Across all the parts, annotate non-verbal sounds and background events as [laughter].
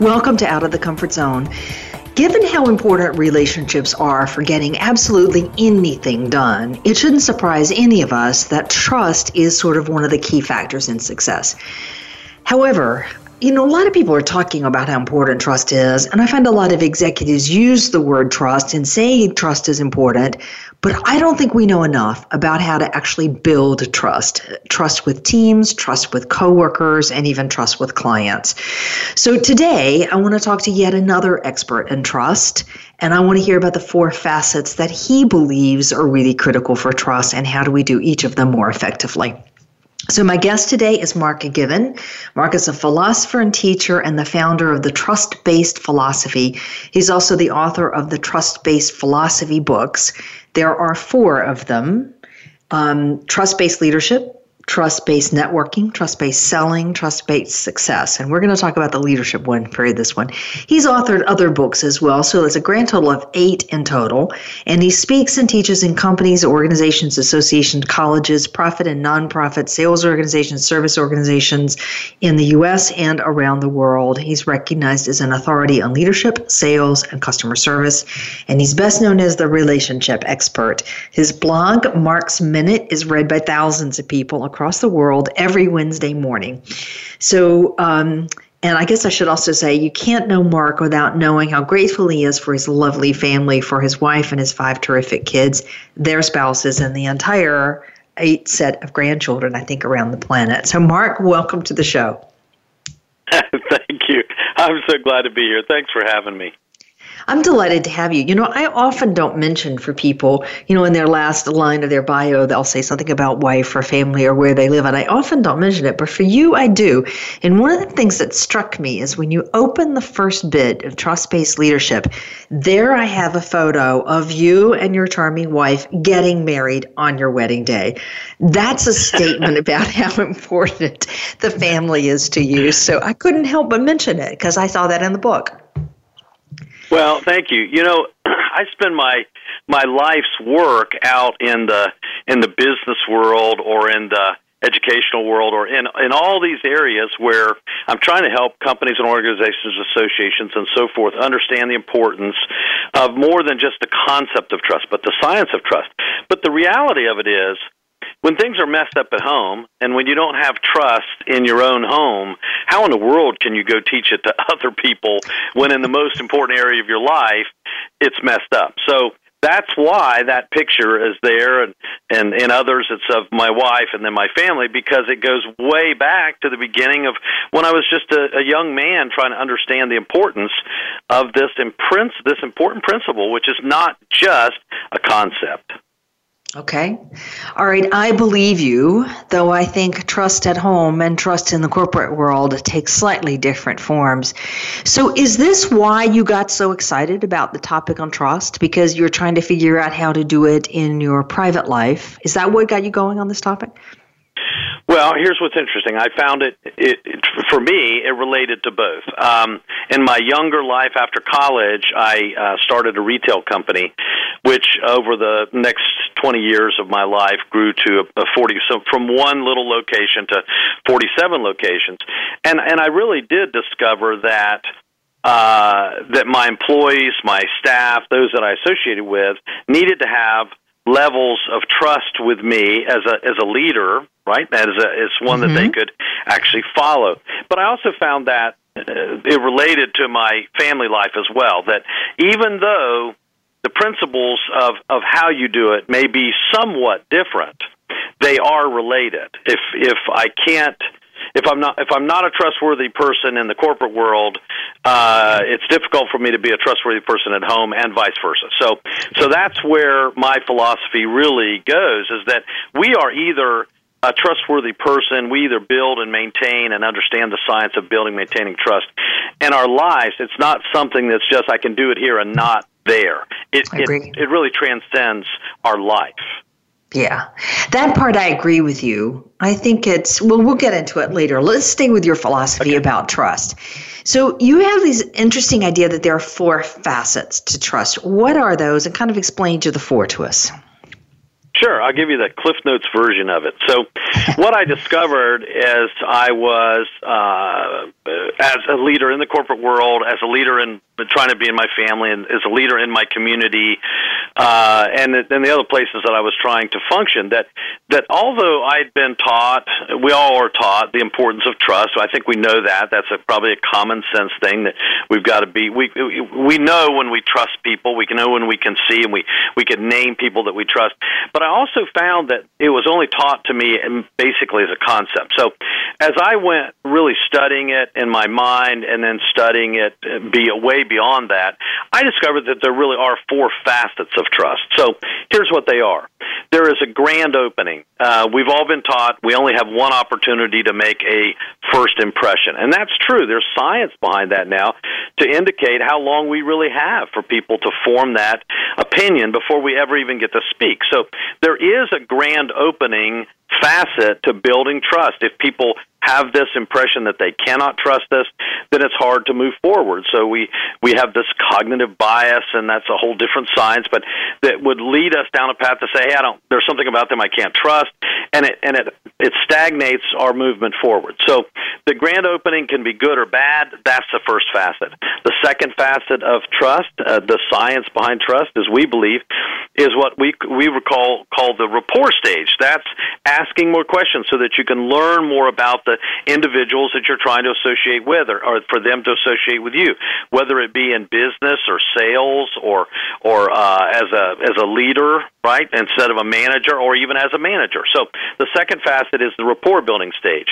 Welcome to Out of the Comfort Zone. Given how important relationships are for getting absolutely anything done, it shouldn't surprise any of us that trust is sort of one of the key factors in success. However, you know, a lot of people are talking about how important trust is, and I find a lot of executives use the word trust and say trust is important, but I don't think we know enough about how to actually build trust. Trust with teams, trust with coworkers, and even trust with clients. So today, I want to talk to yet another expert in trust, and I want to hear about the four facets that he believes are really critical for trust and how do we do each of them more effectively. So, my guest today is Mark Given. Mark is a philosopher and teacher and the founder of the Trust Based Philosophy. He's also the author of the Trust Based Philosophy books. There are four of them um, Trust Based Leadership, trust based networking, trust based selling, trust based success. And we're going to talk about the leadership one for this one. He's authored other books as well, so there's a grand total of eight in total. And he speaks and teaches in companies, organizations, associations, colleges, profit and nonprofit, sales organizations, service organizations in the U.S. and around the world. He's recognized as an authority on leadership, sales, and customer service. And he's best known as the relationship expert. His blog, Mark's Minute, is read by thousands of people across across the world every Wednesday morning. So, um, and I guess I should also say you can't know Mark without knowing how grateful he is for his lovely family, for his wife and his five terrific kids, their spouses, and the entire eight set of grandchildren, I think, around the planet. So, Mark, welcome to the show. [laughs] Thank you. I'm so glad to be here. Thanks for having me. I'm delighted to have you. You know, I often don't mention for people, you know, in their last line of their bio, they'll say something about wife or family or where they live, and I often don't mention it, but for you, I do. And one of the things that struck me is when you open the first bit of trust based leadership, there I have a photo of you and your charming wife getting married on your wedding day. That's a statement [laughs] about how important the family is to you. So I couldn't help but mention it because I saw that in the book. Well, thank you. You know, [clears throat] I spend my my life's work out in the in the business world or in the educational world or in in all these areas where I'm trying to help companies and organizations, associations and so forth understand the importance of more than just the concept of trust, but the science of trust. But the reality of it is when things are messed up at home and when you don't have trust in your own home, how in the world can you go teach it to [laughs] other people when in the most important area of your life it's messed up? So that's why that picture is there and and in others it's of my wife and then my family because it goes way back to the beginning of when I was just a, a young man trying to understand the importance of this imprints this important principle which is not just a concept. Okay. All right. I believe you, though I think trust at home and trust in the corporate world takes slightly different forms. So, is this why you got so excited about the topic on trust? Because you're trying to figure out how to do it in your private life? Is that what got you going on this topic? Well, here's what's interesting. I found it, it, it for me, it related to both. Um, in my younger life after college, I uh, started a retail company, which over the next 20 years of my life grew to a, a 40, so from one little location to 47 locations. And, and I really did discover that uh, that my employees, my staff, those that I associated with, needed to have levels of trust with me as a as a leader, right? That is a is one mm-hmm. that they mm-hmm. could actually follow. But I also found that uh, it related to my family life as well. That even though the principles of of how you do it may be somewhat different, they are related. If if I can't if I'm not if I'm not a trustworthy person in the corporate world, uh, it's difficult for me to be a trustworthy person at home, and vice versa. So, so that's where my philosophy really goes: is that we are either a trustworthy person, we either build and maintain and understand the science of building, maintaining trust in our lives. It's not something that's just I can do it here and not there. It it, it really transcends our life. Yeah, that part I agree with you. I think it's, well, we'll get into it later. Let's stay with your philosophy okay. about trust. So, you have this interesting idea that there are four facets to trust. What are those? And kind of explain to the four to us. Sure, I'll give you the Cliff Notes version of it. So, [laughs] what I discovered as I was uh, as a leader in the corporate world, as a leader in trying to be in my family, and as a leader in my community, uh, and and the other places that I was trying to function, that that although I'd been taught, we all are taught the importance of trust. So I think we know that. That's a, probably a common sense thing that we've got to be. We we know when we trust people. We can know when we can see, and we we can name people that we trust. But I also found that it was only taught to me basically as a concept. So as I went really studying it in my mind and then studying it uh, be way beyond that, I discovered that there really are four facets of trust. So here's what they are. There is a grand opening. Uh, we've all been taught we only have one opportunity to make a first impression. And that's true. There's science behind that now to indicate how long we really have for people to form that opinion before we ever even get to speak. So there is a grand opening facet to building trust. If people have this impression that they cannot trust us, then it's hard to move forward. So we we have this cognitive bias, and that's a whole different science, but that would lead us down a path to say, hey, I don't. There's something about them I can't trust, and it and it it stagnates our movement forward. So the grand opening can be good or bad. That's the first facet. The second facet of trust, uh, the science behind trust, as we believe, is what we we recall call the rapport stage. That's asking more questions so that you can learn more about individuals that you're trying to associate with or, or for them to associate with you, whether it be in business or sales or or uh, as a as a leader, right, instead of a manager, or even as a manager. So the second facet is the rapport building stage.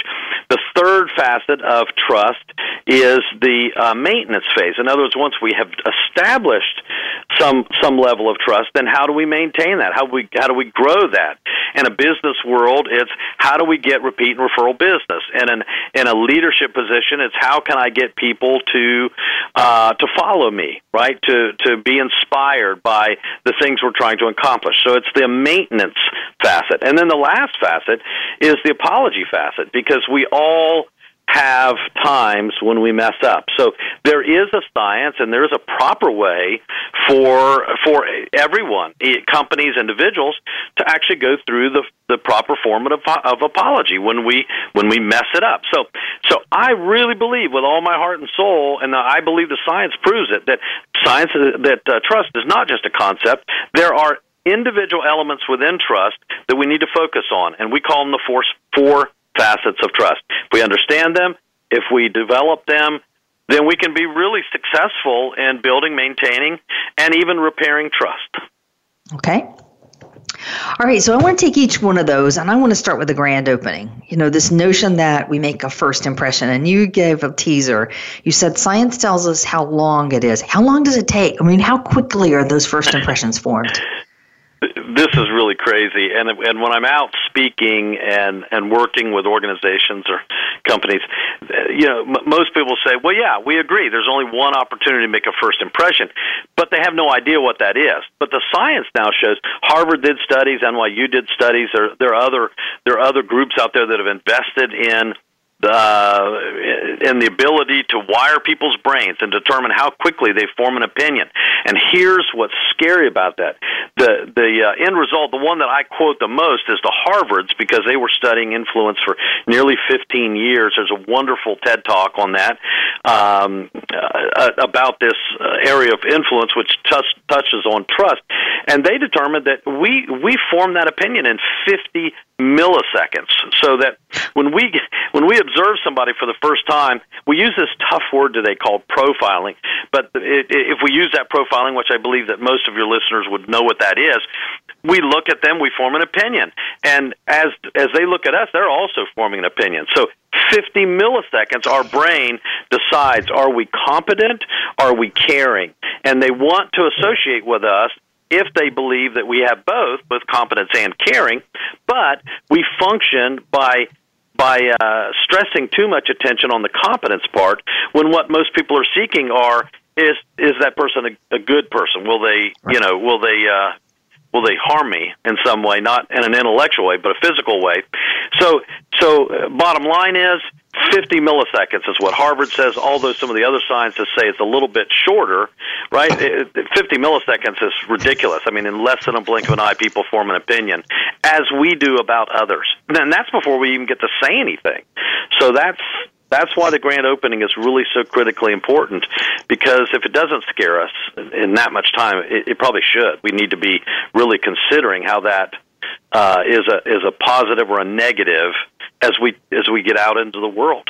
The third facet of trust is the uh, maintenance phase. In other words, once we have established some some level of trust, then how do we maintain that? How do we how do we grow that? In a business world, it's how do we get repeat and referral business? In in a leadership position, it's how can I get people to uh, to follow me, right? To to be inspired by the things we're trying to accomplish. So it's the maintenance facet, and then the last facet is the apology facet because we all have times when we mess up. So there is a science and there is a proper way for for everyone, companies, individuals, to actually go through the the proper form of, of apology when we when we mess it up. So so I really believe with all my heart and soul, and I believe the science proves it that science that uh, trust is not just a concept. There are individual elements within trust that we need to focus on, and we call them the four, four facets of trust. If we understand them, if we develop them, then we can be really successful in building, maintaining, and even repairing trust. Okay. All right, so I want to take each one of those and I want to start with the grand opening. You know, this notion that we make a first impression, and you gave a teaser. You said science tells us how long it is. How long does it take? I mean, how quickly are those first [laughs] impressions formed? This is really crazy. And and when i'm out speaking and and working with organizations or companies you know m- most people say well yeah we agree. There's only one opportunity to make a first impression. But they have no idea what that is. But the science now shows harvard did studies nyu did studies. There there are other there are other groups out there that have invested in uh, and the ability to wire people's brains and determine how quickly they form an opinion. And here's what's scary about that: the the uh, end result, the one that I quote the most, is the Harvards because they were studying influence for nearly 15 years. There's a wonderful TED talk on that um, uh, about this uh, area of influence, which touch, touches on trust, and they determined that we we form that opinion in 50 milliseconds. So that when we when we observe somebody for the first time we use this tough word today called profiling. But if we use that profiling which i believe that most of your listeners would know what that is we look at them we form an opinion. And as as they look at us they're also forming an opinion. So 50 milliseconds our brain decides are we competent? Are we caring? And they want to associate with us if they believe that we have both, both competence and caring, but we function by by uh, stressing too much attention on the competence part when what most people are seeking are is is that person a, a good person? Will they right. you know will they uh, will they harm me in some way? Not in an intellectual way, but a physical way. So so uh, bottom line is 50 milliseconds is what Harvard says, although some of the other scientists say it's a little bit shorter, right? 50 milliseconds is ridiculous. I mean, in less than a blink of an eye, people form an opinion, as we do about others. And that's before we even get to say anything. So that's that's why the grand opening is really so critically important because if it doesn't scare us in that much time, it, it probably should. We need to be really considering how that uh, is a is a positive or a negative as we as we get out into the world.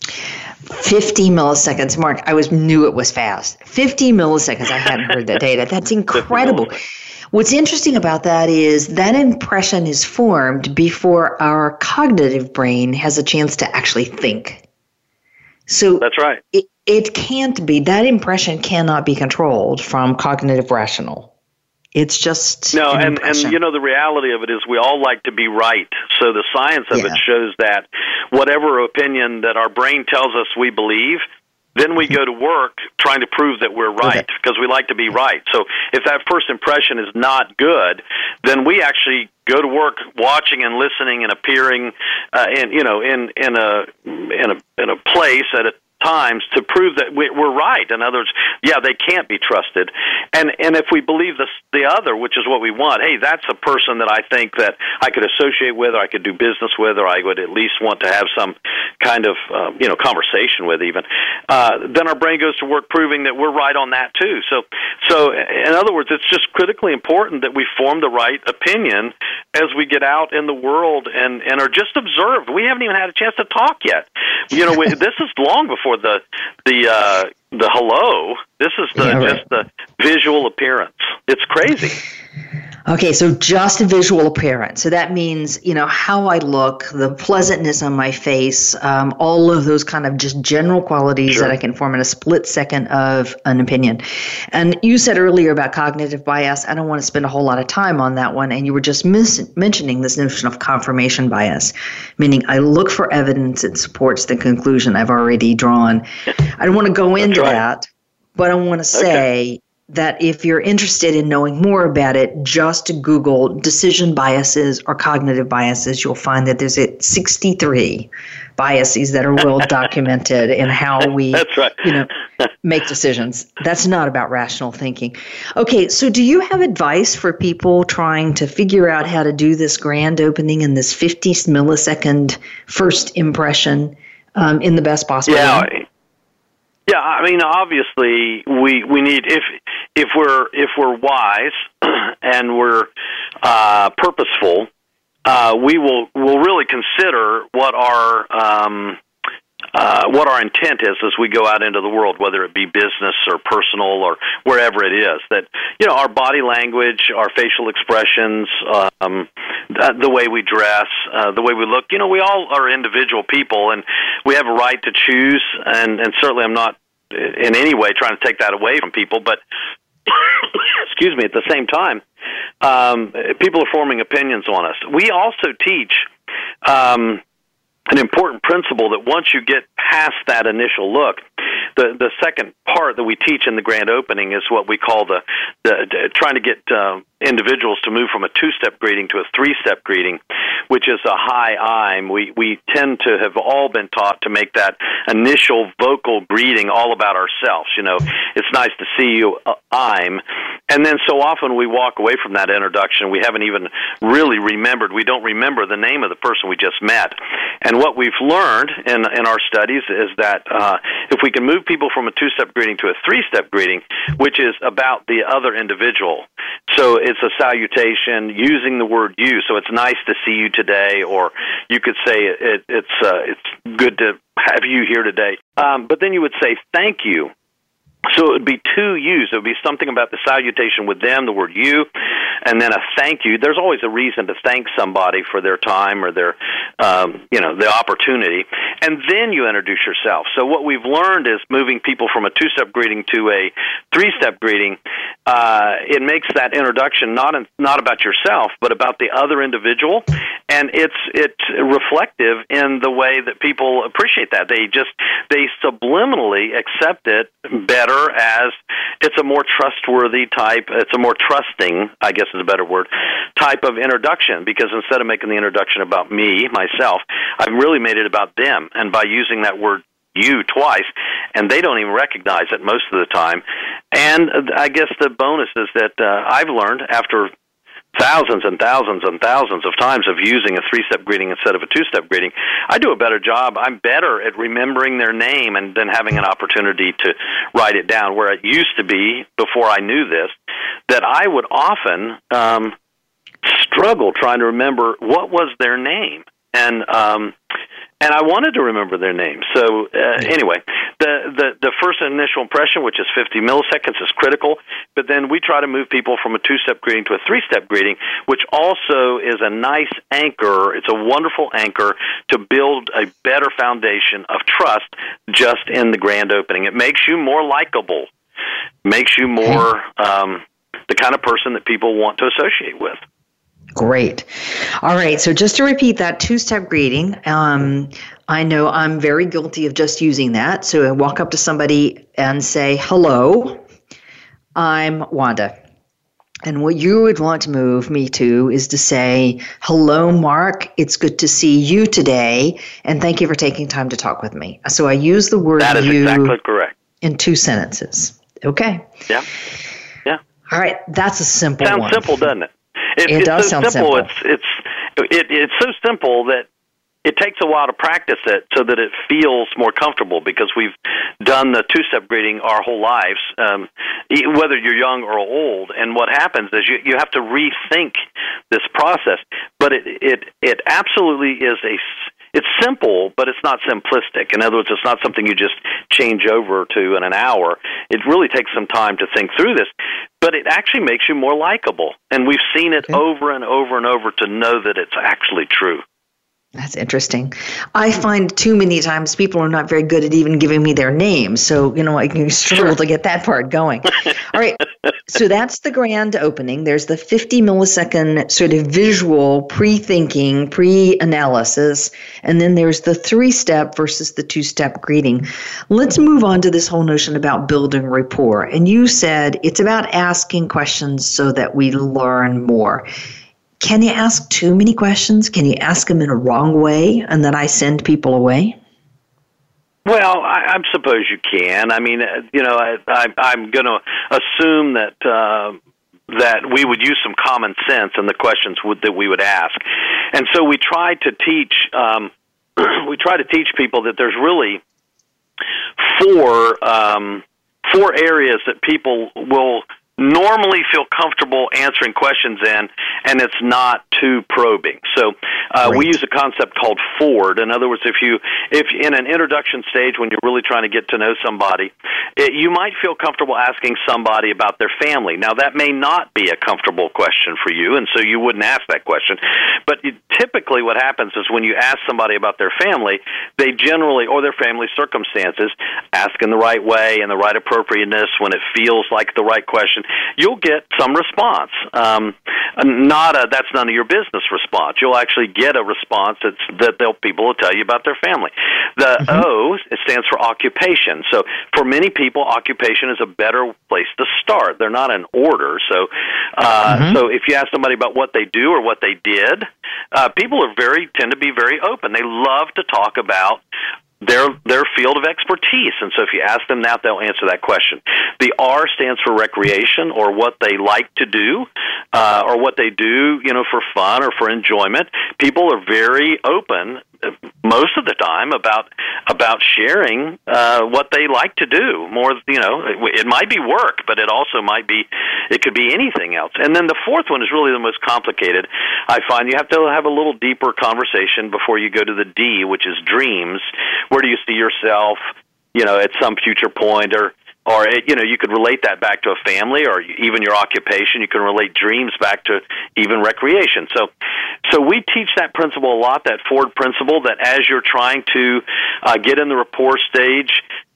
50 milliseconds, Mark. I was knew it was fast. 50 milliseconds. I hadn't heard that [laughs] data. That's incredible. What's interesting about that is that impression is formed before our cognitive brain has a chance to actually think. So that's right. It, it can't be that impression cannot be controlled from cognitive rational. It's just no, an and and you know the reality of it is we all like to be right. So the science of yeah. it shows that whatever opinion that our brain tells us we believe, then we go to work trying to prove that we're right because we like to be right. So if that first impression is not good, then we actually go to work watching and listening and appearing uh, in you know in in a in a in a place at a times to prove that we're right. In other words, yeah, they can't be trusted. And and if we believe the the other, which is what we want, hey, that's a person that I think that I could associate with, or I could do business with, or I would at least want to have some kind of uh, you know conversation with, even. Uh, then our brain goes to work proving that we're right on that too. So so in other words, it's just critically important that we form the right opinion as we get out in the world and and are just observed. We haven't even had a chance to talk yet. You know, we, this is long before for the the uh, the hello. This is the yeah, right. just the visual appearance. It's crazy. [laughs] Okay, so just a visual appearance. So that means, you know, how I look, the pleasantness on my face, um, all of those kind of just general qualities sure. that I can form in a split second of an opinion. And you said earlier about cognitive bias. I don't want to spend a whole lot of time on that one. And you were just mis- mentioning this notion of confirmation bias, meaning I look for evidence that supports the conclusion I've already drawn. I don't want to go into right. that, but I want to say, okay that if you're interested in knowing more about it, just Google decision biases or cognitive biases. You'll find that there's 63 biases that are well [laughs] documented in how we right. you know make decisions. That's not about rational thinking. Okay, so do you have advice for people trying to figure out how to do this grand opening and this 50 millisecond first impression um, in the best possible yeah, way? Yeah, I mean, obviously, we we need if if we're if we're wise [clears throat] and we're uh, purposeful, uh, we will will really consider what our um, uh, what our intent is as we go out into the world, whether it be business or personal or wherever it is. That you know, our body language, our facial expressions, um, the way we dress, uh, the way we look. You know, we all are individual people, and we have a right to choose. And and certainly, I'm not in any way trying to take that away from people, but [coughs] excuse me. At the same time, um, people are forming opinions on us. We also teach. Um, an important principle that once you get past that initial look, the the second part that we teach in the grand opening is what we call the, the, the trying to get uh, individuals to move from a two step greeting to a three step greeting, which is a hi I'm. We we tend to have all been taught to make that initial vocal greeting all about ourselves. You know, it's nice to see you. Uh, I'm, and then so often we walk away from that introduction. We haven't even really remembered. We don't remember the name of the person we just met, and what we've learned in in our studies is that uh, if we can move people from a two step greeting to a three step greeting, which is about the other individual, so it's a salutation using the word you. So it's nice to see you today, or you could say it, it, it's uh, it's good to have you here today. Um, but then you would say thank you so it would be two yous. It would be something about the salutation with them, the word you, and then a thank you. There's always a reason to thank somebody for their time or their, um, you know, the opportunity, and then you introduce yourself. So what we've learned is moving people from a two-step greeting to a three-step greeting. Uh, it makes that introduction not in, not about yourself, but about the other individual, and it's it's reflective in the way that people appreciate that. They just they subliminally accept it better as it's a more trustworthy type. It's a more trusting, I guess is a better word, type of introduction. Because instead of making the introduction about me myself, I've really made it about them. And by using that word you twice, and they don't even recognize it most of the time. And I guess the bonus is that uh, I've learned after thousands and thousands and thousands of times of using a three step greeting instead of a two step greeting, I do a better job. I'm better at remembering their name and then having an opportunity to write it down. Where it used to be before I knew this, that I would often um, struggle trying to remember what was their name. And um, and I wanted to remember their names. So uh, anyway, the, the the first initial impression, which is 50 milliseconds, is critical. But then we try to move people from a two-step greeting to a three-step greeting, which also is a nice anchor. It's a wonderful anchor to build a better foundation of trust just in the grand opening. It makes you more likable, makes you more [laughs] um, the kind of person that people want to associate with. Great. All right. So just to repeat that two step greeting, um, I know I'm very guilty of just using that. So I walk up to somebody and say, hello, I'm Wanda. And what you would want to move me to is to say, hello, Mark. It's good to see you today. And thank you for taking time to talk with me. So I use the word that is you exactly correct. in two sentences. Okay. Yeah. Yeah. All right. That's a simple Sounds one. simple, doesn't it? It, It it's does so sound simple. simple. It's it's it, it's so simple that it takes a while to practice it so that it feels more comfortable because we've done the two-step greeting our whole lives, um, e- whether you're young or old. And what happens is you you have to rethink this process. But it it it absolutely is a it's simple, but it's not simplistic. In other words, it's not something you just change over to in an hour. It really takes some time to think through this, but it actually makes you more likable. And we've seen it Okay. over and over and over to know that it's actually true. That's interesting. I find too many times people are not very good at even giving me their names. So, you know, I can [laughs] struggle to get that part going. All right. So that's the grand opening. There's the 50 millisecond sort of visual pre thinking, pre analysis. And then there's the three step versus the two step greeting. Let's move on to this whole notion about building rapport. And you said it's about asking questions so that we learn more can you ask too many questions? Can you ask them in a wrong way and then I send people away? Well, I, I suppose you can. I mean, uh, you know, I, I, I'm going to assume that uh, that we would use some common sense in the questions would, that we would ask, and so we try to teach. Um, [clears throat] we try to teach people that there's really four um, four areas that people will normally feel comfortable answering questions in, and it's not too probing. So uh, we use a concept called Ford. In other words, if you if in an introduction stage when you're really trying to get to know somebody, it, you might feel comfortable asking somebody about their family. Now that may not be a comfortable question for you, and so you wouldn't ask that question. But you, typically, what happens is when you ask somebody about their family, they generally or their family circumstances ask in the right way and the right appropriateness when it feels like the right question you'll get some response. Um, not a that's none of your business response. You'll actually get a response that's, that they'll people will tell you about their family. The O it stands for occupation. So for many people, occupation is a better place to start. They're not in order. So uh, so if you ask somebody about what they do or what they did, uh, people are very tend to be very open. They love to talk about their their field of expertise. And so if you ask them that they'll answer that question. The r stands for recreation or what they like to do uh, or what they do you know for fun or for enjoyment. People are very open most of the time about about sharing uh, what they like to do more you know it, it might be work but it also might be it could be anything else. And then the fourth one is really the most complicated. I find you have to have a little deeper conversation before you go to the d which is dreams. Where do you see yourself you know at some future point or or you know you could relate that back to a family or even your occupation. You can relate dreams back to even recreation. So so we teach that principle a lot that ford principle that as you're trying to uh, get in the rapport stage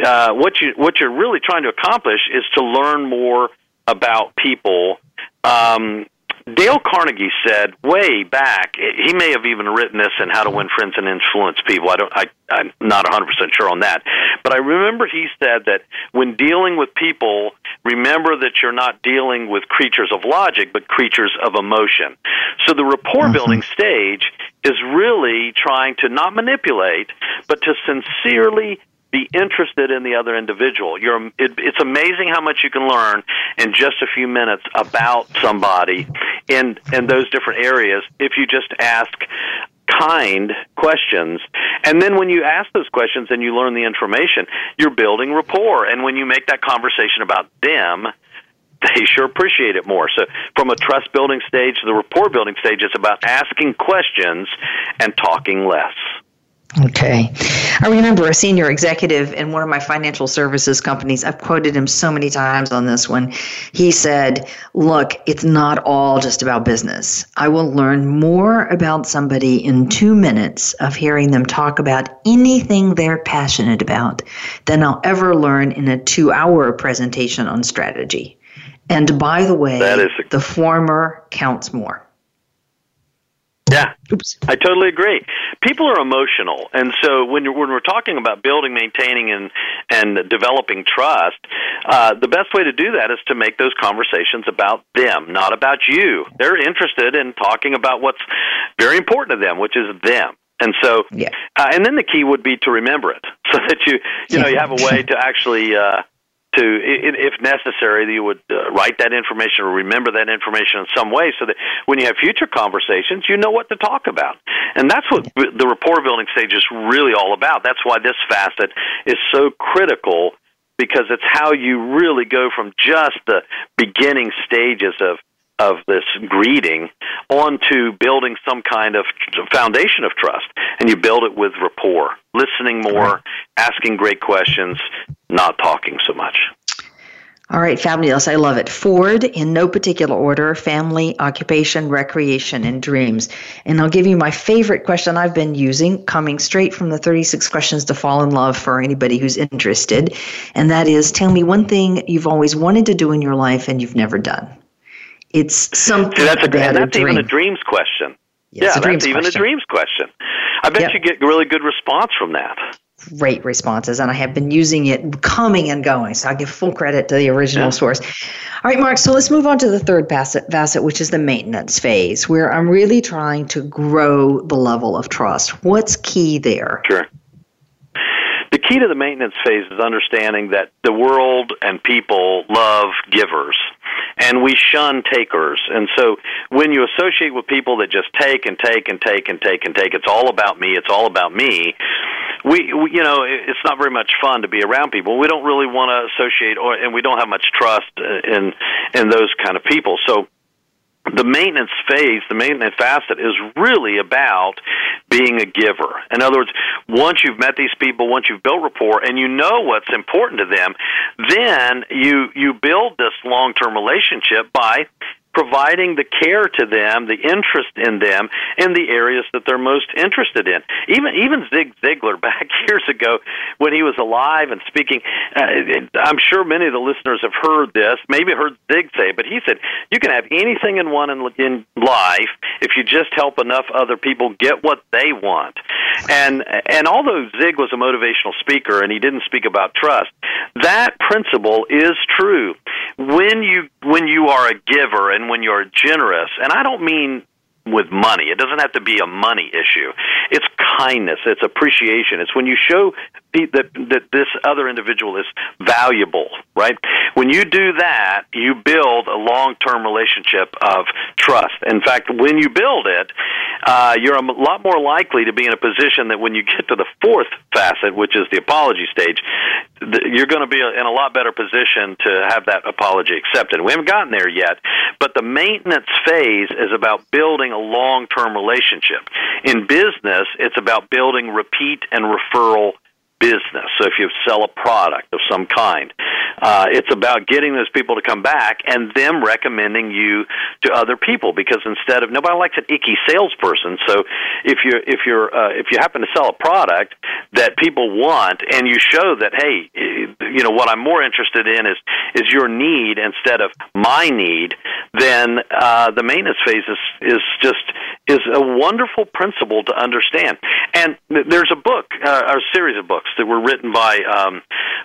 uh, what you what you're really trying to accomplish is to learn more about people um, Dale Carnegie said way back, he may have even written this in How to Win Friends and Influence People. I don't, I, I'm not 100% sure on that. But I remember he said that when dealing with people, remember that you're not dealing with creatures of logic, but creatures of emotion. So the rapport mm-hmm. building stage is really trying to not manipulate, but to sincerely be interested in the other individual. You're, it, it's amazing how much you can learn in just a few minutes about somebody in in those different areas if you just ask kind questions. And then when you ask those questions and you learn the information, you're building rapport. And when you make that conversation about them, they sure appreciate it more. So, from a trust building stage to the rapport building stage, it's about asking questions and talking less. Okay. I remember a senior executive in one of my financial services companies. I've quoted him so many times on this one. He said, Look, it's not all just about business. I will learn more about somebody in two minutes of hearing them talk about anything they're passionate about than I'll ever learn in a two hour presentation on strategy. And by the way, the former counts more. Yeah, Oops. I totally agree. People are emotional, and so when when we're talking about building, maintaining, and and developing trust, uh, the best way to do that is to make those conversations about them, not about you. They're interested in talking about what's very important to them, which is them. And so, yeah. uh, and then the key would be to remember it, [laughs] so that you you know you have a way to actually uh, to, if necessary, you would uh, write that information or remember that information in some way so that when you have future conversations, you know what to talk about. And that's what the rapport building stage is really all about. That's why this facet is so critical because it's how you really go from just the beginning stages of of this greeting onto building some kind of foundation of trust and you build it with rapport listening more asking great questions not talking so much all right, fabulous. I love it. Ford, in no particular order family, occupation, recreation, and dreams. And I'll give you my favorite question I've been using, coming straight from the 36 questions to fall in love for anybody who's interested. And that is tell me one thing you've always wanted to do in your life and you've never done. It's something that's, a, that's a even a dreams question. Yes, yeah, that's even question. a dreams question. I bet yep. you get really good response from that. Great responses, and I have been using it coming and going. So I give full credit to the original yeah. source. All right, Mark. So let's move on to the third facet, facet, which is the maintenance phase, where I'm really trying to grow the level of trust. What's key there? Sure. The key to the maintenance phase is understanding that the world and people love givers and we shun takers. And so when you associate with people that just take and take and take and take and take, it's all about me, it's all about me. We, we you know, it's not very much fun to be around people. We don't really want to associate or and we don't have much trust uh, in in those kind of people. So the maintenance phase, the maintenance facet is really about being a giver. In other words, once you've met these people, once you've built rapport and you know what's important to them, then you you build this long-term relationship by providing the care to them, the interest in them in the areas that they're most interested in. Even even Zig Ziglar [laughs] back years ago when he was alive and speaking, uh, I'm sure many of the listeners have heard this, maybe heard Zig say, but he said you can have anything in one in, in life if you just help enough other people get what they want. And and although Zig was a motivational speaker and he didn't speak about trust, that principle is true. When you when you are a giver and when you're generous, and I don't mean with money. It doesn't have to be a money issue. It's kindness. It's appreciation. It's when you show that that this other individual is valuable, right? When you do that, you build a long-term relationship of trust. In fact, when you build it, uh, you're a lot more likely to be in a position that when you get to the fourth facet, which is the apology stage, you're going to be in a lot better position to have that apology accepted. We haven't gotten there yet, but the maintenance phase is about building a long-term relationship. In business, it's about building repeat and referral business. So if you sell a product of some kind, Uh, it's about getting those people to come back and them recommending you to other people because instead of nobody likes an icky salesperson. So if you if you're uh, if you happen to sell a product that people want and you show that hey, you know what I'm more interested in is is your need instead of my need, then uh, the maintenance phase is is just is a wonderful principle to understand. And there's a book, uh, or a series of books that were written by um,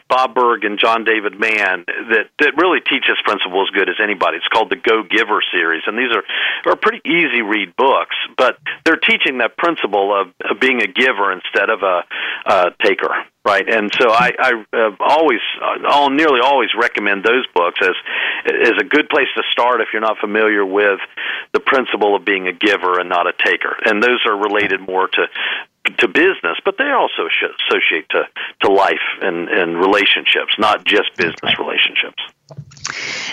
Bob Burg and John David Mann that that really teach this principle as good as anybody. It's called the Go Giver series, and these are are pretty easy read books, but they're teaching that principle of, of being a giver instead of a, a taker right? And so I, I uh, always, I'll nearly always recommend those books as as a good place to start if you're not familiar with the principle of being a giver and not a taker. And those are related more to to business, but they also associate to to life and and relationships, not just business relationships.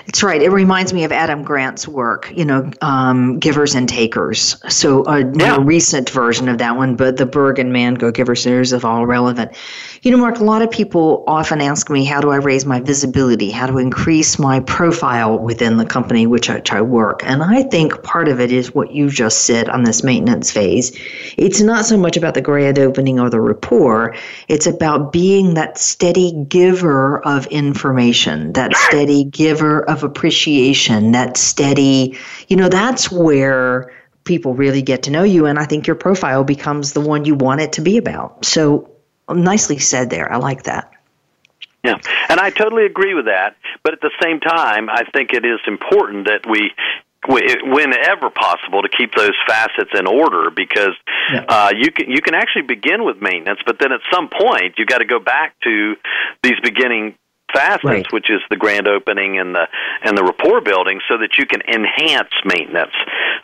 That's right. It reminds me of Adam Grant's work, you know, um, Givers and Takers. So a yeah. more recent version of that one, but the Burg and Mann Go Giver series is all relevant. You know, Mark, a lot of people often ask me, how do I raise my visibility? How to increase my profile within the company which I, which I work? And I think part of it is what you just said on this maintenance phase. It's not so much about the grand opening or the rapport. It's about being that steady giver of information, that steady giver of appreciation, that steady, you know, that's where people really get to know you. And I think your profile becomes the one you want it to be about. So nicely said there. I like that. Yeah, and I totally agree with that. But at the same time, I think it is important that we whenever possible to keep those facets in order because yeah. uh, you can you can actually begin with maintenance, but then at some point you got to go back to these beginning facets, right. which is the grand opening and the and the rapport building, so that you can enhance maintenance,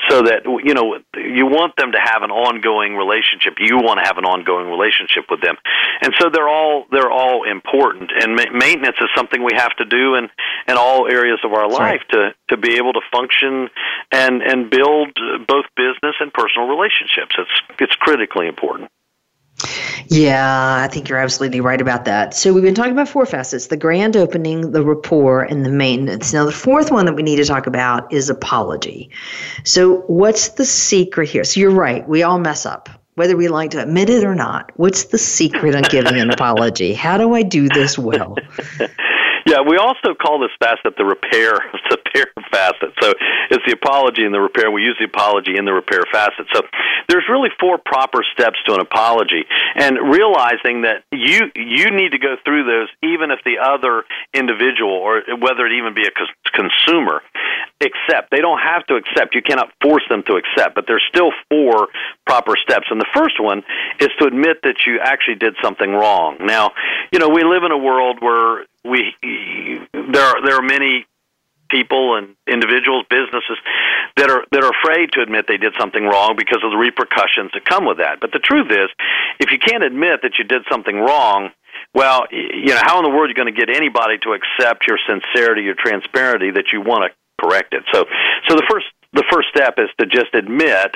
so that you know you want them to have an ongoing relationship. You want to have an ongoing relationship with them, and so they're all they're all important. And ma- maintenance is something we have to do in in all areas of our life right. to to be able to function and and build both business and personal relationships. It's it's critically important. Yeah, I think you're absolutely right about that. So we've been talking about four facets the grand opening, the rapport, and the maintenance. Now, the fourth one that we need to talk about is apology. So, what's the secret here? So, you're right, we all mess up. Whether we like to admit it or not, what's the secret on giving an apology? How do I do this well? [laughs] Yeah, we also call this facet the repair [laughs] the repair facet. So it's the apology and the repair. We use the apology in the repair facet. So there's really four proper steps to an apology, and realizing that you you need to go through those, even if the other individual or whether it even be a consumer accept. They don't have to accept. You cannot force them to accept, but there's still four proper steps. And the first one is to admit that you actually did something wrong. Now, you know, we live in a world where we there are there are many people and individuals, businesses that are that are afraid to admit they did something wrong because of the repercussions that come with that. But the truth is, if you can't admit that you did something wrong, well, you know, how in the world are you going to get anybody to accept your sincerity, your transparency that you want to correct it? So, so the first the first step is to just admit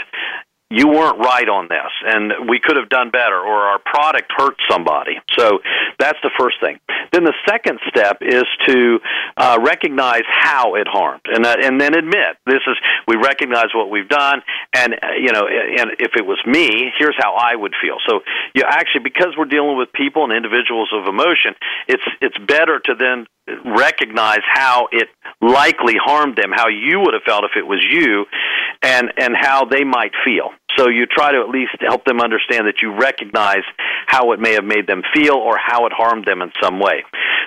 you weren't right on this and we could have done better or our product hurt somebody. So that's the first thing. Then the second step is to uh, recognize how it harmed and uh, and then admit this is we recognize what we've done and uh, you know and if it was me here's how i would feel. So you actually because we're dealing with people and individuals of emotion it's it's better to then recognize how it likely harmed them, how you would have felt if it was you, and and how they might feel. So you try to at least help them understand that you recognize how it may have made them feel or how it harmed them in some way.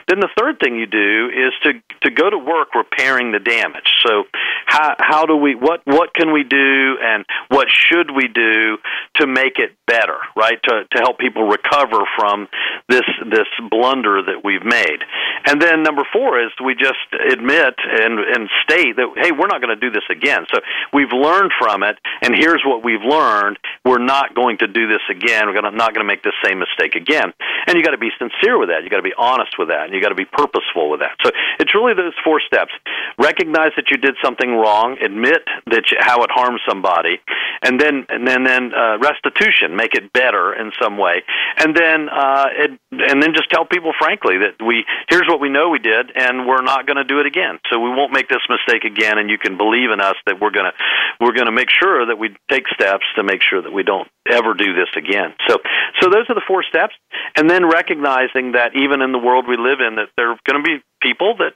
Then the third thing you do is to to go to work repairing the damage. So how how do we what what can we do and what should we do to make it better, right? To to help people recover from this this blunder that we've made. And then number 4 is we just admit and and state that hey, we're not going to do this again. So we've learned from it and here's what we've learned. We're not going to do this again. We're gonna, not going to make the same mistake again. And you got to be sincere with that. You got to be honest with that. And you got to be purposeful with that. So it's really those four steps. Recognize that you did something wrong, admit that you, how it harmed somebody, and then and then then uh, restitution, make it better in some way. And then uh it, and then just tell people frankly that we here's what what we know we did, and we're not going to do it again. So we won't make this mistake again, and you can believe in us that we're going to we're going to make sure that we take steps to make sure that we don't ever do this again. So so those are the four steps, and then recognizing that even in the world we live in, that there are going to be people that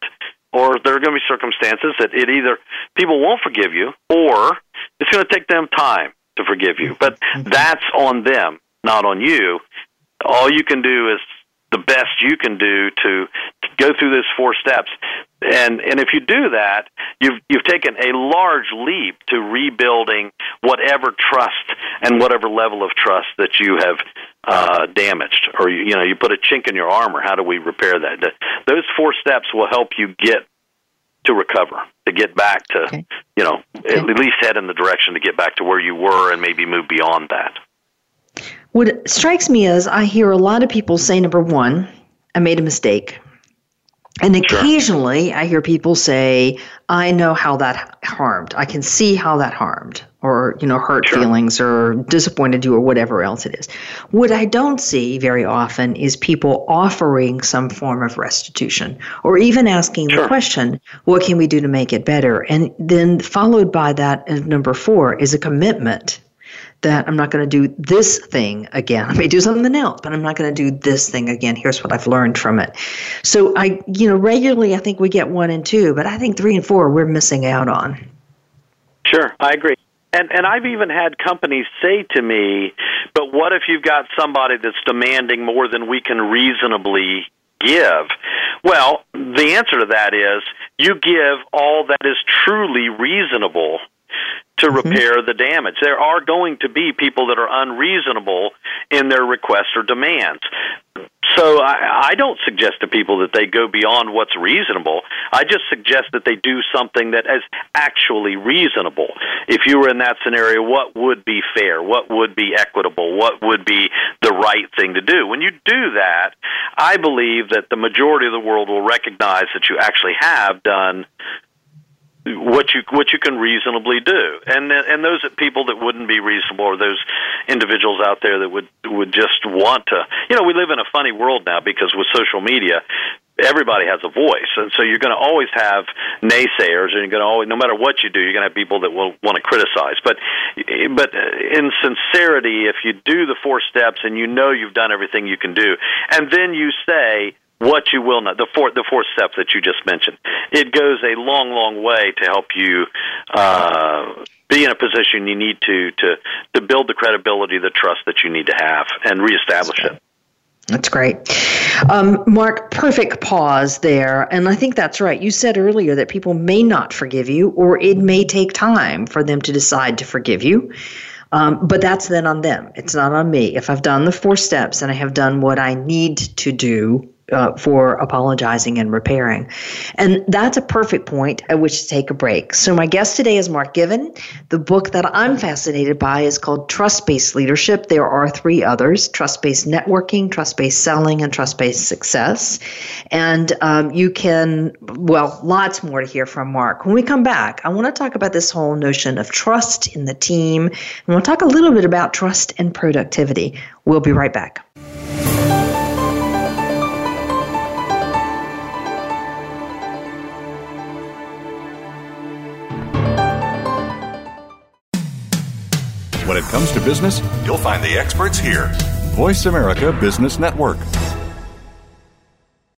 or there are going to be circumstances that it either people won't forgive you or it's going to take them time to forgive you. But mm-hmm. that's on them, not on you. All you can do is the best you can do to, to go through those four steps. And and if you do that, you've you've taken a large leap to rebuilding whatever trust and whatever level of trust that you have uh, damaged, or you, you know you put a chink in your armor. How do we repair that? Those four steps will help you get to recover, to get back to okay. you know okay. at least head in the direction to get back to where you were, and maybe move beyond that. What strikes me is I hear a lot of people say, number one, I made a mistake. And occasionally sure. I hear people say, I know how that harmed. I can see how that harmed or, you know, hurt sure. feelings or disappointed you or whatever else it is. What I don't see very often is people offering some form of restitution or even asking sure. the question, what can we do to make it better? And then followed by that, uh, number four, is a commitment that I'm not going to do this thing again. I may do something else, but I'm not going to do this thing again. Here's what I've learned from it. So I, you know, regularly I think we get one and two, but I think three and four we're missing out on. Sure, I agree. And and I've even had companies say to me, "But what if you've got somebody that's demanding more than we can reasonably give?" Well, the answer to that is you give all that is truly reasonable to mm-hmm. repair mm-hmm. the damage. There are going to be people that are unreasonable in their requests or demands. So I, I don't suggest to people that they go beyond what's reasonable. I just suggest that they do something that is actually reasonable. If you were in that scenario, what would be fair? What would be equitable? What would be the right thing to do? When you do that, I believe that the majority of the world will recognize that you actually have done what you what you can reasonably do, and and those people that wouldn't be reasonable are those individuals out there that would would just want to. You know, we live in a funny world now because with social media, everybody has a voice, and so you're going to always have naysayers, and you're going to always, no matter what you do, you're going to have people that will want to criticize. But, but in sincerity, if you do the four steps and you know you've done everything you can do, and then you say, what you will not the four the fourth step that you just mentioned it goes a long long way to help you uh, be in a position you need to to to build the credibility the trust that you need to have and reestablish it that's great. Um, Mark, perfect pause there. And I think that's right. You said earlier that people may not forgive you, or it may take time for them to decide to forgive you. Um, but that's then on them. It's not on me. If I've done the four steps and I have done what I need to do uh, for apologizing and repairing. And that's a perfect point at which to take a break. So, my guest today is Mark Given. The book that I'm fascinated by is called Trust Based Leadership. There are three others Trust Based Networking, Trust Based Selling, and Trust Based Success. And um, you can, well, lots more to hear from Mark. When we come back, I want to talk about this whole notion of trust in the team. And we'll talk a little bit about trust and productivity. We'll be right back. When it comes to business, you'll find the experts here. Voice America Business Network.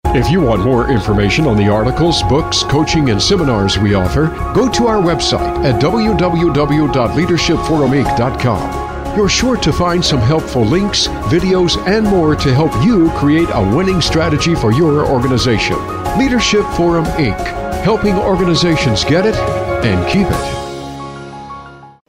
If you want more information on the articles, books, coaching, and seminars we offer, go to our website at www.leadershipforuminc.com. You're sure to find some helpful links, videos, and more to help you create a winning strategy for your organization. Leadership Forum Inc., helping organizations get it and keep it.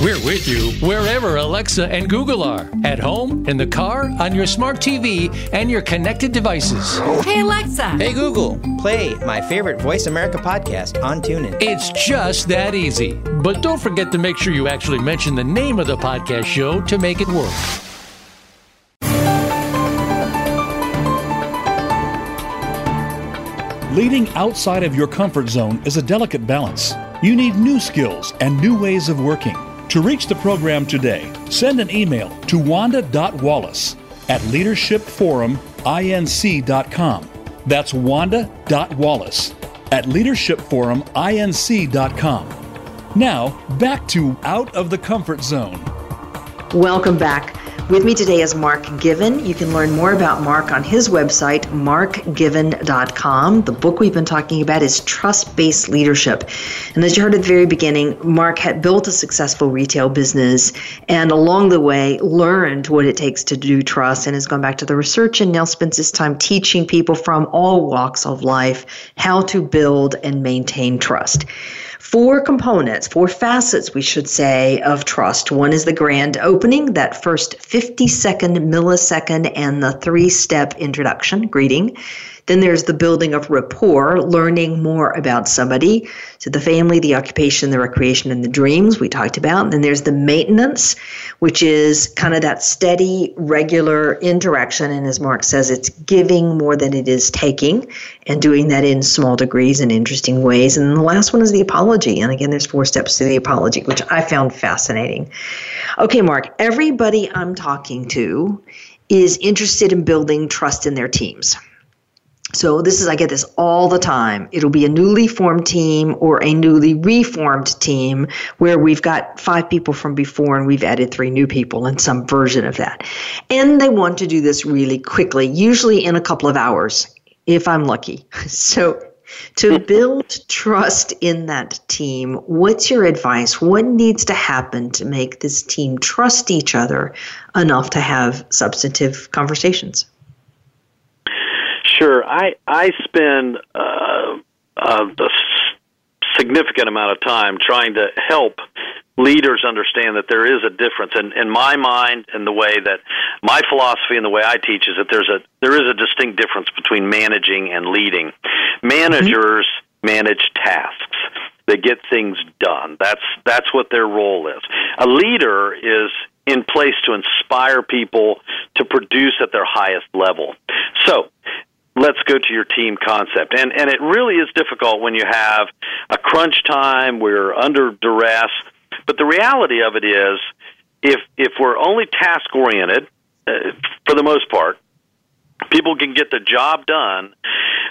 We're with you wherever Alexa and Google are at home, in the car, on your smart TV, and your connected devices. Hey, Alexa. Hey, Google. Play my favorite Voice America podcast on TuneIn. It's just that easy. But don't forget to make sure you actually mention the name of the podcast show to make it work. Leading outside of your comfort zone is a delicate balance. You need new skills and new ways of working. To reach the program today, send an email to wanda.wallace at leadershipforuminc.com. That's wanda.wallace at leadershipforuminc.com. Now, back to Out of the Comfort Zone. Welcome back. With me today is Mark Given. You can learn more about Mark on his website, markgiven.com. The book we've been talking about is Trust Based Leadership. And as you heard at the very beginning, Mark had built a successful retail business and along the way learned what it takes to do trust and has gone back to the research and now spends his time teaching people from all walks of life how to build and maintain trust four components, four facets, we should say, of trust. One is the grand opening, that first 50 second millisecond, and the three step introduction, greeting. Then there's the building of rapport, learning more about somebody. So the family, the occupation, the recreation, and the dreams we talked about. And then there's the maintenance, which is kind of that steady, regular interaction. And as Mark says, it's giving more than it is taking and doing that in small degrees and interesting ways. And the last one is the apology. And again, there's four steps to the apology, which I found fascinating. Okay, Mark, everybody I'm talking to is interested in building trust in their teams. So this is I get this all the time. It'll be a newly formed team or a newly reformed team where we've got five people from before and we've added three new people in some version of that. And they want to do this really quickly, usually in a couple of hours if I'm lucky. [laughs] So to build trust in that team, what's your advice? What needs to happen to make this team trust each other enough to have substantive conversations? Sure. I I spend uh, uh, a significant amount of time trying to help leaders understand that there is a difference and in my mind and the way that my philosophy and the way I teach is that there's a there is a distinct difference between managing and leading. Managers mm-hmm. manage tasks. They get things done. That's that's what their role is. A leader is in place to inspire people to produce at their highest level. So, let's go to your team concept. And and it really is difficult when you have a crunch time, we're under duress. But the reality of it is if if we're only task oriented uh, for the most part, people can get the job done,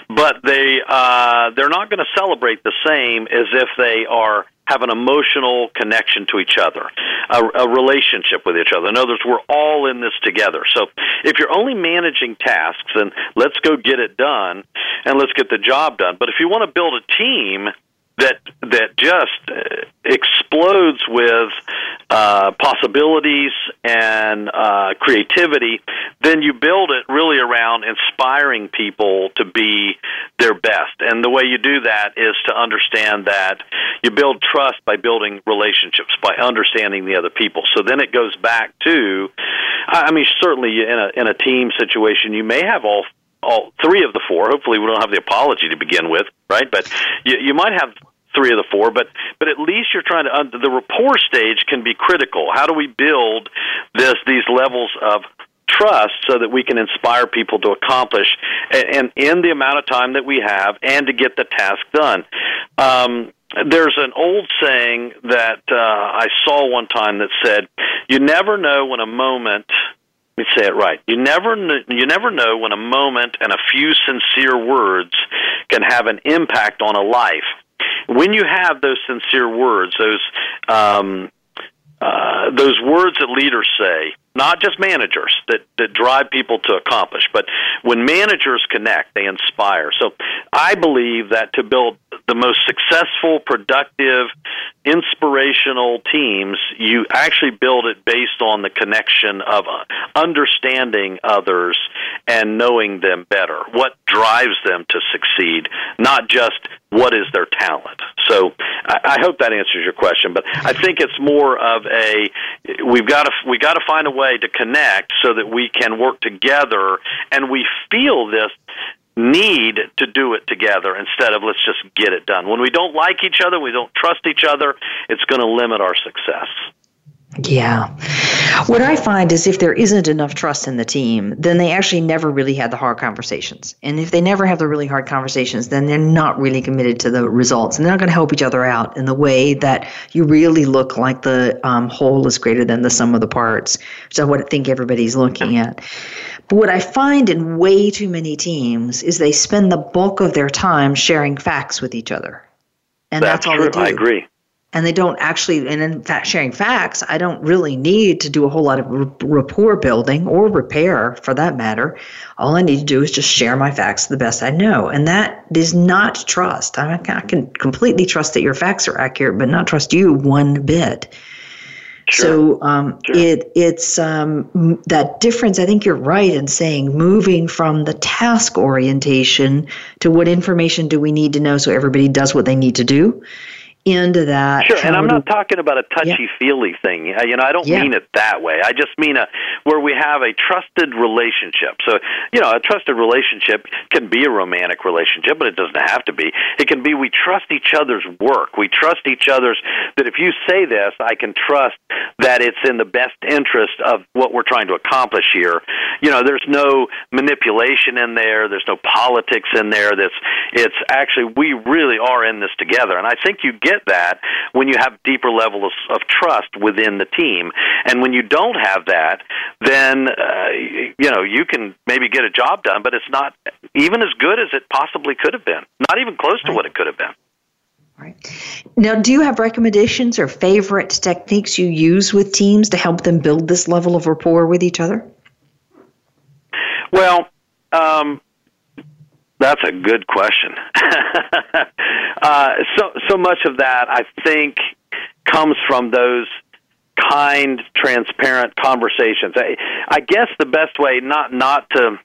but they uh, they're not going to celebrate the same as if they are have an emotional connection to each other, a, a relationship with each other. In other words, we're all in this together. So if you're only managing tasks, and let's go get it done, and let's get the job done. But if you want to build a team that that just uh, explodes with uh, possibilities and uh, creativity, then you build it really around inspiring people to be their best. And the way you do that is to understand that you build trust by building relationships, by understanding the other people. So then it goes back to, I mean, certainly in a in a team situation, you may have all all three of the four. Hopefully, we don't have the apology to begin with, right? But you, you might have three of the four, but but at least you're trying to the rapport stage can be critical. How do we build this these levels of trust so that we can inspire people to accomplish and, and in the amount of time that we have and to get the task done. Um, there's an old saying that uh, I saw one time that said, "You never know when a moment." Let me say it right. You never kn- you never know when a moment and a few sincere words can have an impact on a life when you have those sincere words, those um, uh, those words that leaders say, not just managers that, that drive people to accomplish, but when managers connect, they inspire. So I believe that to build the most successful, productive, inspirational teams, you actually build it based on the connection of uh, understanding others and knowing them better. What drives them to succeed, not just what is their talent. So I, I hope that answers your question. But I think it's more of a we've got to we got to find a way to connect so that we can work together and we feel this need to do it together instead of let's just get it done. When we don't like each other, we don't trust each other, it's going to limit our success. Yeah. What I find is if there isn't enough trust in the team, then they actually never really had the hard conversations. And if they never have the really hard conversations, then they're not really committed to the results. And they're not going to help each other out in the way that you really look like the um, whole is greater than the sum of the parts. So what I think everybody's looking at. But what I find in way too many teams is they spend the bulk of their time sharing facts with each other. And that's, that's all true. they do. I agree and they don't actually and in fact sharing facts i don't really need to do a whole lot of rapport building or repair for that matter all i need to do is just share my facts the best i know and that is not trust i can completely trust that your facts are accurate but not trust you one bit Sure. So um, sure. it it's um, that difference. I think you're right in saying moving from the task orientation to what information do we need to know so everybody does what they need to do into that. Sure, and I'm not talking about a touchy feely yeah. thing. Uh, you know, I don't yeah. mean it that way. I just mean a where we have a trusted relationship. So, you know, a trusted relationship can be a romantic relationship, but it doesn't have to be. It can be we trust each other's work. We trust each other's that if you say this, I can trust that it's in the best interest of what we're trying to accomplish here. You know, there's no manipulation in there. There's no politics in there. That's it's actually we really are in this together, and I think you get that when you have deeper levels of trust within the team. And when you don't have that, then uh, you know you can maybe get a job done, but it's not even as good as it possibly could have been. Not even close to what it could have been. Right. Now, do you have recommendations or favorite techniques you use with teams to help them build this level of rapport with each other? Well, um, that's a good question. [laughs] uh, so so much of that, I think, comes from those kind, transparent conversations. I, I guess the best way not not to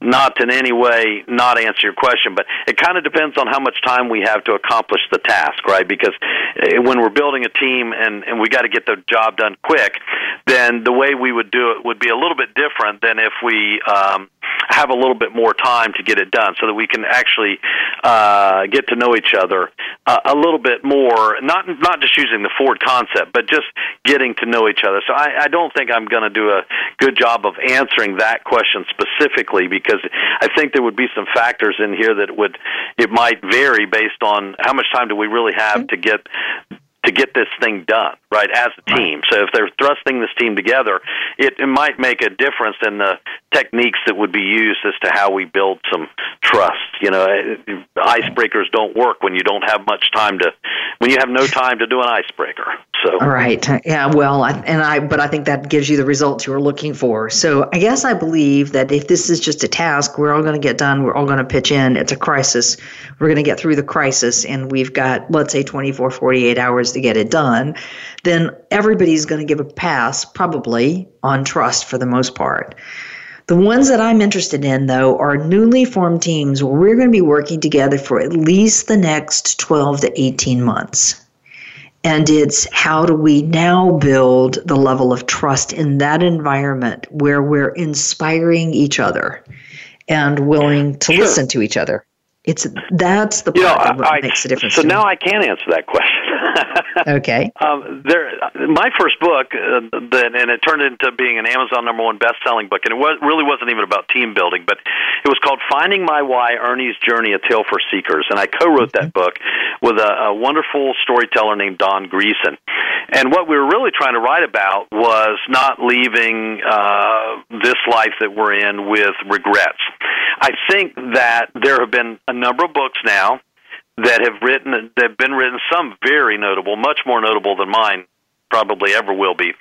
not in any way not answer your question, but it kind of depends on how much time we have to accomplish the task, right? Because eh, when we're building a team and, and we got to get the job done quick, then the way we would do it would be a little bit different than if we um, have a little bit more time to get it done so that we can actually uh, get to know each other uh, a little bit more, not, not just using the Ford concept, but just getting to know each other. So I, I don't think I'm going to do a good job of answering that question specifically because I think there would be some factors in here that would it might vary based on how much time do we really have to get to get this thing done, right, as a team. So if they're thrusting this team together, it, it might make a difference in the techniques that would be used as to how we build some trust. You know, icebreakers don't work when you don't have much time to, when you have no time to do an icebreaker. So right, yeah, well, and I, but I think that gives you the results you were looking for. So I guess I believe that if this is just a task, we're all going to get done. We're all going to pitch in. It's a crisis. We're going to get through the crisis, and we've got let's say 24, 48 hours to get it done. Then everybody's going to give a pass, probably on trust for the most part. The ones that I'm interested in, though, are newly formed teams where we're going to be working together for at least the next 12 to 18 months. And it's how do we now build the level of trust in that environment where we're inspiring each other and willing to sure. listen to each other. It's that's the part you know, that I, makes a difference. So now I can answer that question. [laughs] okay. Um, there, my first book, uh, that, and it turned into being an Amazon number one best-selling book, and it was, really wasn't even about team building, but it was called "Finding My Why: Ernie's Journey: A Tale for Seekers," and I co-wrote that book with a, a wonderful storyteller named Don Greason. And what we were really trying to write about was not leaving uh, this life that we're in with regrets. I think that there have been a number of books now that have written that have been written, some very notable, much more notable than mine probably ever will be.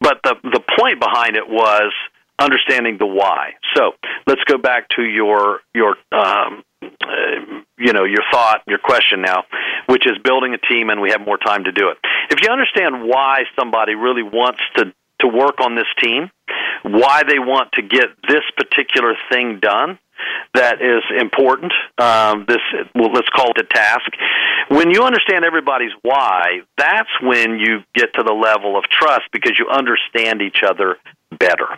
But the the point behind it was understanding the why. So let's go back to your your um, uh, you know your thought, your question now, which is building a team, and we have more time to do it. If you understand why somebody really wants to to work on this team, why they want to get this particular thing done, that is important. Um, this, well, let's call it a task. When you understand everybody's why, that's when you get to the level of trust because you understand each other better.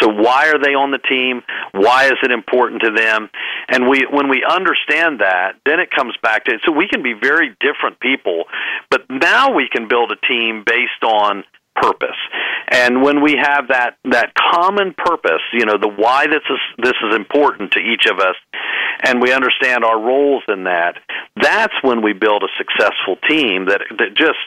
So why are they on the team? Why is it important to them? And we when we understand that, then it comes back to so we can be very different people, but now we can build a team based on purpose. And when we have that that common purpose, you know, the why this is this is important to each of us, and we understand our roles in that, that's when we build a successful team that that just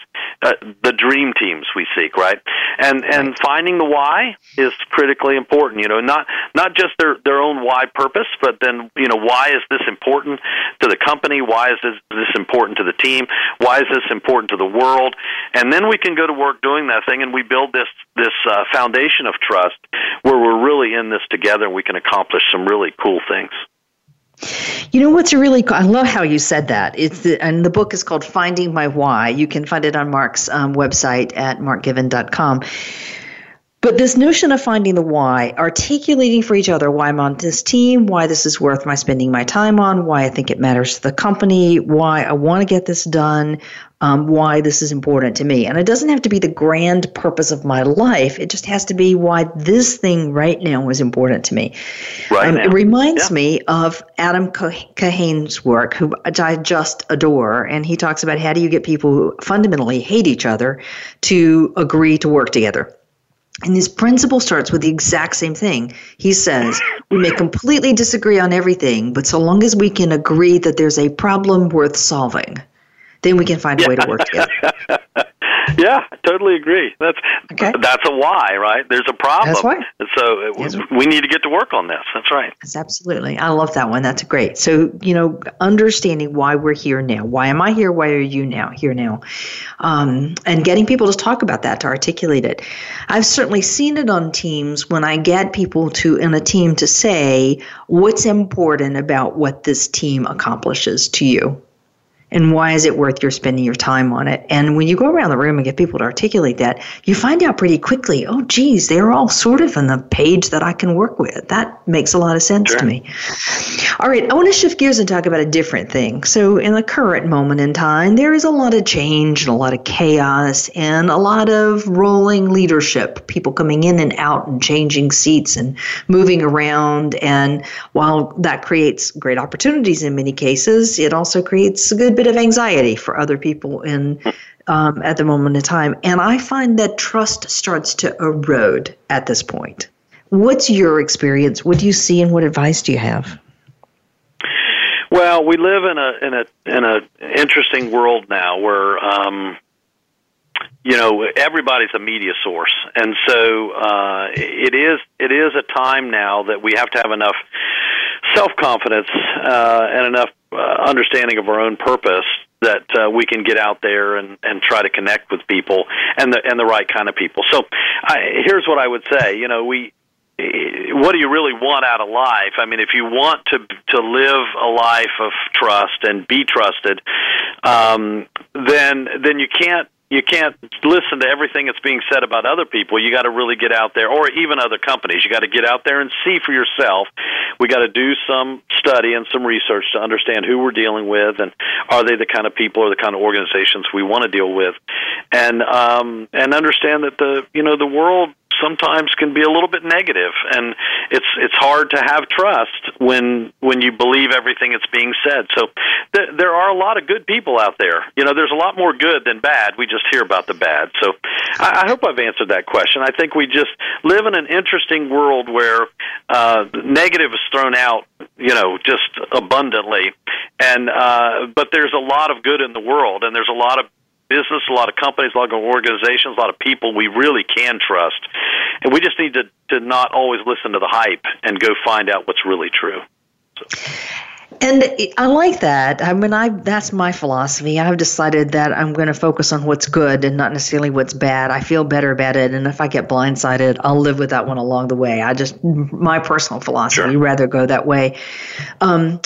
uh, the dream teams we seek, right? And and finding the why is critically important. You know, not not just their their own why purpose, but then you know why is this important to the company? Why is this this important to the team? Why is this important to the world? And then we can go to work doing that thing, and we build this this uh, foundation of trust where we're really in this together, and we can accomplish some really cool things. You know what's really? I love how you said that. It's the, and the book is called Finding My Why. You can find it on Mark's um, website at markgiven.com. But this notion of finding the why, articulating for each other why I'm on this team, why this is worth my spending my time on, why I think it matters to the company, why I want to get this done, um, why this is important to me. And it doesn't have to be the grand purpose of my life. It just has to be why this thing right now is important to me. Right um, it reminds yeah. me of Adam Kahane's work, who I just adore. And he talks about how do you get people who fundamentally hate each other to agree to work together. And his principle starts with the exact same thing. He says, We may completely disagree on everything, but so long as we can agree that there's a problem worth solving, then we can find a way to work together. [laughs] [laughs] Yeah, totally agree. That's okay. that's a why, right? There's a problem. That's why. So yes. we need to get to work on this. That's right. That's absolutely. I love that one. That's great. So you know, understanding why we're here now. Why am I here? Why are you now here now? Um, and getting people to talk about that to articulate it. I've certainly seen it on teams when I get people to in a team to say what's important about what this team accomplishes to you and why is it worth your spending your time on it? And when you go around the room and get people to articulate that, you find out pretty quickly, oh, geez, they're all sort of on the page that I can work with. That makes a lot of sense sure. to me. All right, I want to shift gears and talk about a different thing. So, in the current moment in time, there is a lot of change and a lot of chaos and a lot of rolling leadership, people coming in and out and changing seats and moving around. And while that creates great opportunities in many cases, it also creates a good bit of anxiety for other people in um, at the moment in time. And I find that trust starts to erode at this point. What's your experience? What do you see, and what advice do you have? Well, we live in a in a in a interesting world now where um, you know everybody's a media source, and so uh, it is it is a time now that we have to have enough self confidence uh, and enough uh, understanding of our own purpose that uh, we can get out there and, and try to connect with people and the and the right kind of people. So, I, here's what I would say. You know, we what do you really want out of life? I mean, if you want to to live a life of trust and be trusted, um, then then you can't you can't listen to everything that's being said about other people. You got to really get out there, or even other companies. You got to get out there and see for yourself. We got to do some study and some research to understand who we're dealing with, and are they the kind of people or the kind of organizations we want to deal with, and um, and understand that the you know the world sometimes can be a little bit negative and it's it's hard to have trust when when you believe everything that's being said. So th- there are a lot of good people out there. You know there's a lot more good than bad. We just hear about the bad. So I, I hope I've answered that question. I think we just live in an interesting world where uh negative is thrown out you know just abundantly. And uh but there's a lot of good in the world and there's a lot of business, a lot of companies, a lot of organizations, a lot of people we really can trust. And we just need to, to not always listen to the hype and go find out what's really true. So. And I like that. I mean, I that's my philosophy. I've decided that I'm going to focus on what's good and not necessarily what's bad. I feel better about it, and if I get blindsided, I'll live with that one along the way. I just my personal philosophy, sure. rather go that way. Um,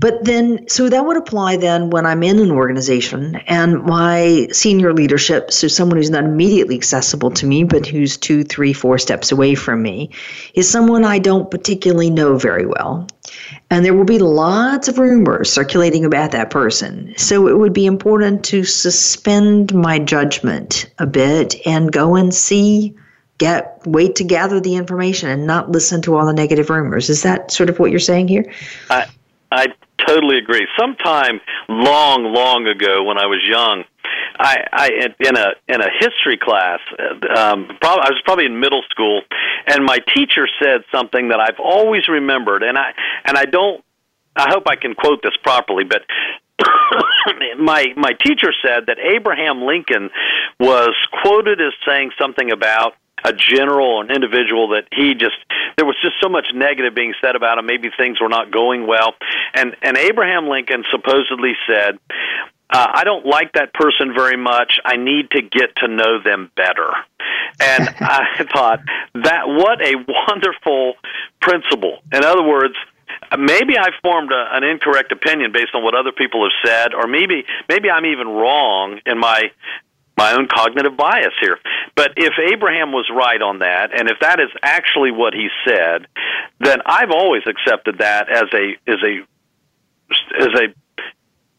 But then, so that would apply then when I'm in an organization and my senior leadership, so someone who's not immediately accessible to me, but who's two, three, four steps away from me, is someone I don't particularly know very well. And there will be lots of rumors circulating about that person. So it would be important to suspend my judgment a bit and go and see get wait to gather the information and not listen to all the negative rumors. Is that sort of what you're saying here? I I totally agree. Sometime long, long ago, when I was young, I, I in a in a history class, um, probably, I was probably in middle school, and my teacher said something that I've always remembered, and I and I don't. I hope I can quote this properly, but [coughs] my my teacher said that Abraham Lincoln was quoted as saying something about a general, an individual that he just there was just so much negative being said about him. Maybe things were not going well, and and Abraham Lincoln supposedly said, uh, "I don't like that person very much. I need to get to know them better." And [laughs] I thought that what a wonderful principle. In other words maybe I formed a, an incorrect opinion based on what other people have said, or maybe maybe I'm even wrong in my my own cognitive bias here. But if Abraham was right on that, and if that is actually what he said, then I've always accepted that as a as a as a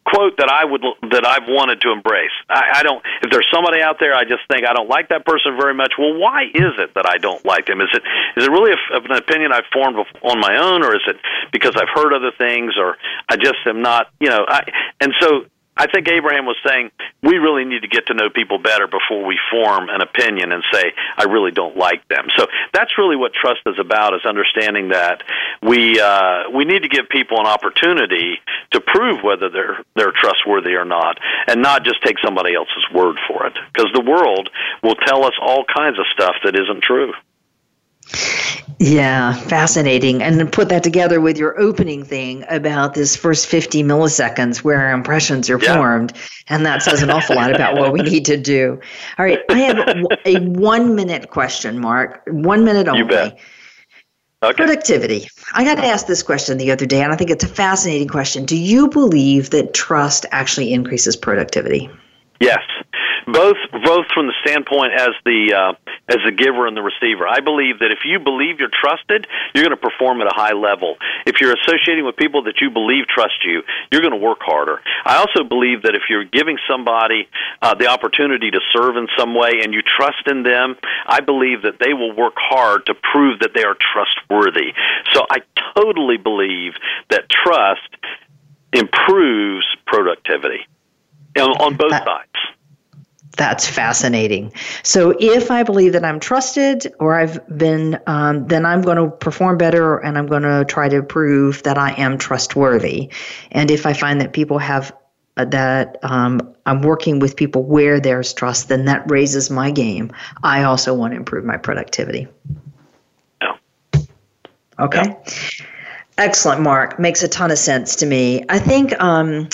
quote that I would that I've wanted to embrace. I, I don't. If there's somebody out there, I just think I don't like that person very much. Well, why is it that I don't like them? Is it is it really a, an opinion I've formed on my own, or is it because I've heard other things, or I just am not? You know, I and so I think Abraham was saying we really need to get to know people better before we form an opinion and say I really don't like them. So that's really what trust is about: is understanding that we uh, we need to give people an opportunity to prove whether they're they're trustworthy or not, and not just take somebody else's word for it, because the world will tell us all kinds of stuff that isn't true. Yeah, fascinating. And put that together with your opening thing about this first 50 milliseconds where impressions are yeah. formed. And that says an awful lot about what we need to do. All right. I have [laughs] a one minute question, Mark. One minute only. You bet. Okay. Productivity. I got to ask this question the other day, and I think it's a fascinating question. Do you believe that trust actually increases productivity? Yes both both from the standpoint as the uh, as the giver and the receiver. I believe that if you believe you're trusted, you're going to perform at a high level. If you're associating with people that you believe trust you, you're going to work harder. I also believe that if you're giving somebody uh, the opportunity to serve in some way and you trust in them, I believe that they will work hard to prove that they are trustworthy. So I totally believe that trust improves productivity on, on both sides. That's fascinating. So if I believe that I'm trusted or I've been, um, then I'm going to perform better and I'm going to try to prove that I am trustworthy. And if I find that people have uh, that um, I'm working with people where there's trust, then that raises my game. I also want to improve my productivity. Yeah. Okay. Excellent, Mark. Makes a ton of sense to me. I think. Um,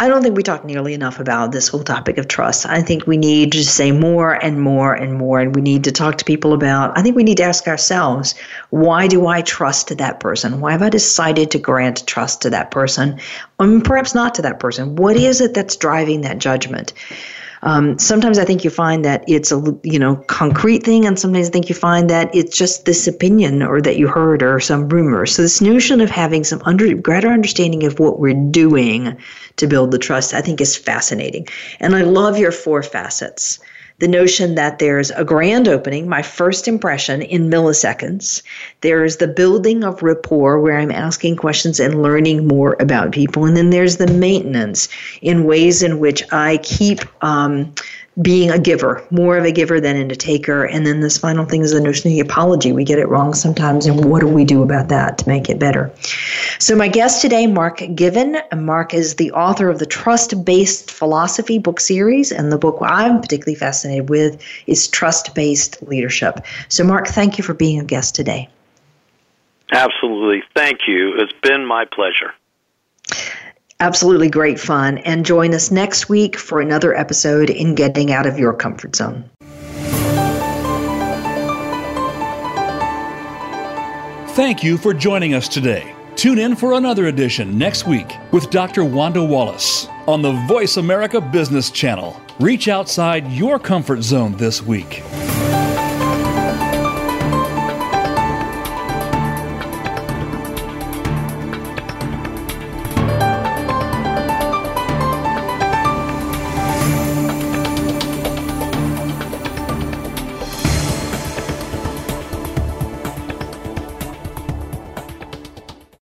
I don't think we talk nearly enough about this whole topic of trust. I think we need to say more and more and more, and we need to talk to people about. I think we need to ask ourselves, why do I trust that person? Why have I decided to grant trust to that person? Or perhaps not to that person. What is it that's driving that judgment? Um, sometimes I think you find that it's a you know concrete thing, and sometimes I think you find that it's just this opinion or that you heard or some rumor. So this notion of having some under, greater understanding of what we're doing to build the trust, I think, is fascinating. And I love your four facets the notion that there's a grand opening, my first impression in milliseconds. There's the building of rapport where I'm asking questions and learning more about people. And then there's the maintenance in ways in which I keep um, being a giver, more of a giver than a taker. And then this final thing is the notion of the apology. We get it wrong sometimes, and what do we do about that to make it better? So, my guest today, Mark Given. Mark is the author of the Trust Based Philosophy book series, and the book I'm particularly fascinated with is Trust Based Leadership. So, Mark, thank you for being a guest today. Absolutely. Thank you. It's been my pleasure. Absolutely great fun. And join us next week for another episode in Getting Out of Your Comfort Zone. Thank you for joining us today. Tune in for another edition next week with Dr. Wanda Wallace on the Voice America Business Channel. Reach outside your comfort zone this week.